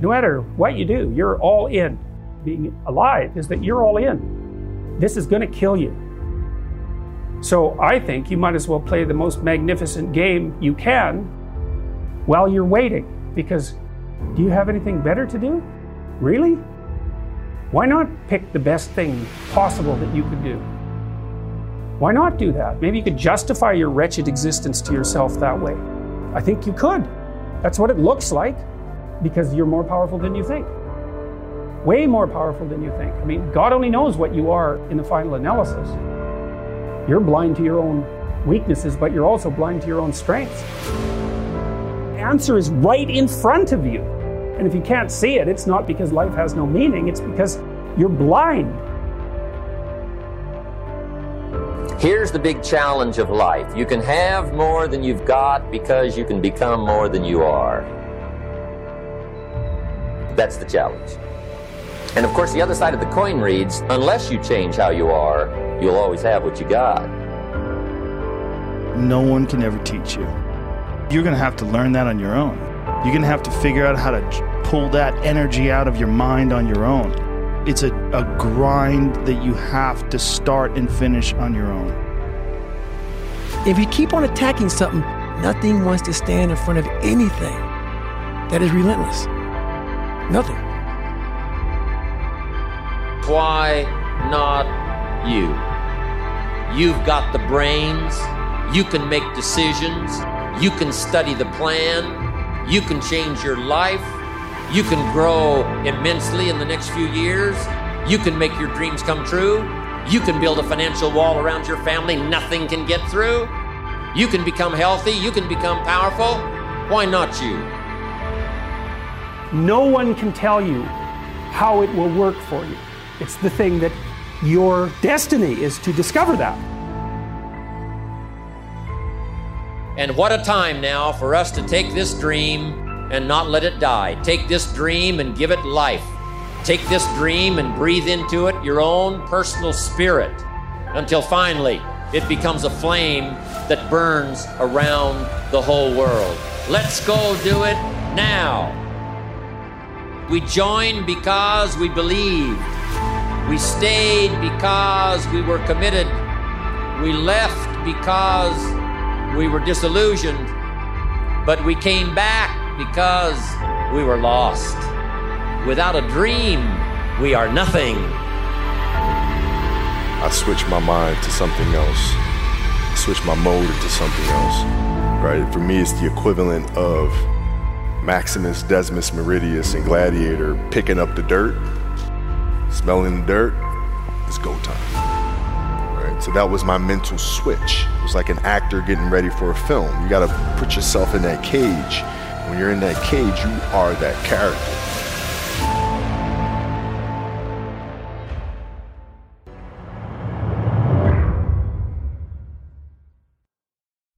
No matter what you do, you're all in. Being alive is that you're all in. This is going to kill you. So I think you might as well play the most magnificent game you can while you're waiting. Because do you have anything better to do? Really? Why not pick the best thing possible that you could do? Why not do that? Maybe you could justify your wretched existence to yourself that way. I think you could. That's what it looks like because you're more powerful than you think. Way more powerful than you think. I mean, God only knows what you are in the final analysis. You're blind to your own weaknesses, but you're also blind to your own strengths. The answer is right in front of you. And if you can't see it, it's not because life has no meaning, it's because you're blind. Here's the big challenge of life you can have more than you've got because you can become more than you are. That's the challenge. And of course, the other side of the coin reads unless you change how you are, you'll always have what you got. No one can ever teach you. You're going to have to learn that on your own. You're going to have to figure out how to pull that energy out of your mind on your own. It's a, a grind that you have to start and finish on your own. If you keep on attacking something, nothing wants to stand in front of anything that is relentless. Nothing. Why not you? You've got the brains, you can make decisions, you can study the plan, you can change your life, you can grow immensely in the next few years, you can make your dreams come true, you can build a financial wall around your family nothing can get through, you can become healthy, you can become powerful. Why not you? No one can tell you how it will work for you. It's the thing that your destiny is to discover that. And what a time now for us to take this dream and not let it die. Take this dream and give it life. Take this dream and breathe into it your own personal spirit until finally it becomes a flame that burns around the whole world. Let's go do it now. We joined because we believed. We stayed because we were committed. We left because we were disillusioned. But we came back because we were lost. Without a dream, we are nothing. I switched my mind to something else. I switched my mode into something else. Right? For me, it's the equivalent of Maximus Decimus Meridius and Gladiator picking up the dirt, smelling the dirt. It's go time. Right? So that was my mental switch. It was like an actor getting ready for a film. You got to put yourself in that cage. When you're in that cage, you are that character.